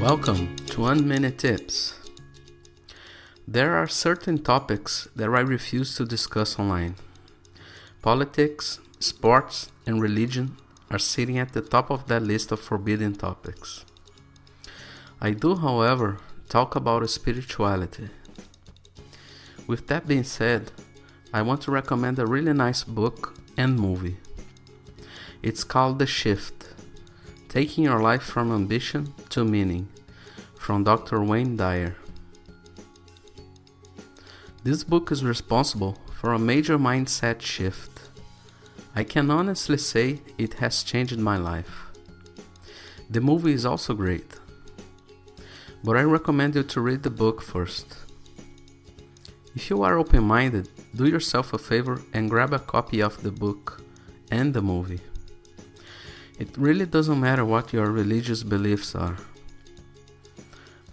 Welcome to One Minute Tips. There are certain topics that I refuse to discuss online. Politics, sports, and religion are sitting at the top of that list of forbidden topics. I do, however, talk about spirituality. With that being said, I want to recommend a really nice book and movie. It's called The Shift Taking Your Life from Ambition to Meaning from Dr. Wayne Dyer. This book is responsible for a major mindset shift. I can honestly say it has changed my life. The movie is also great, but I recommend you to read the book first. If you are open minded, do yourself a favor and grab a copy of the book and the movie. It really doesn't matter what your religious beliefs are.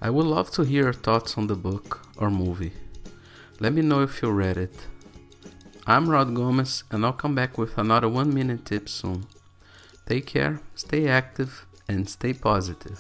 I would love to hear your thoughts on the book or movie. Let me know if you read it. I'm Rod Gomes, and I'll come back with another one minute tip soon. Take care, stay active, and stay positive.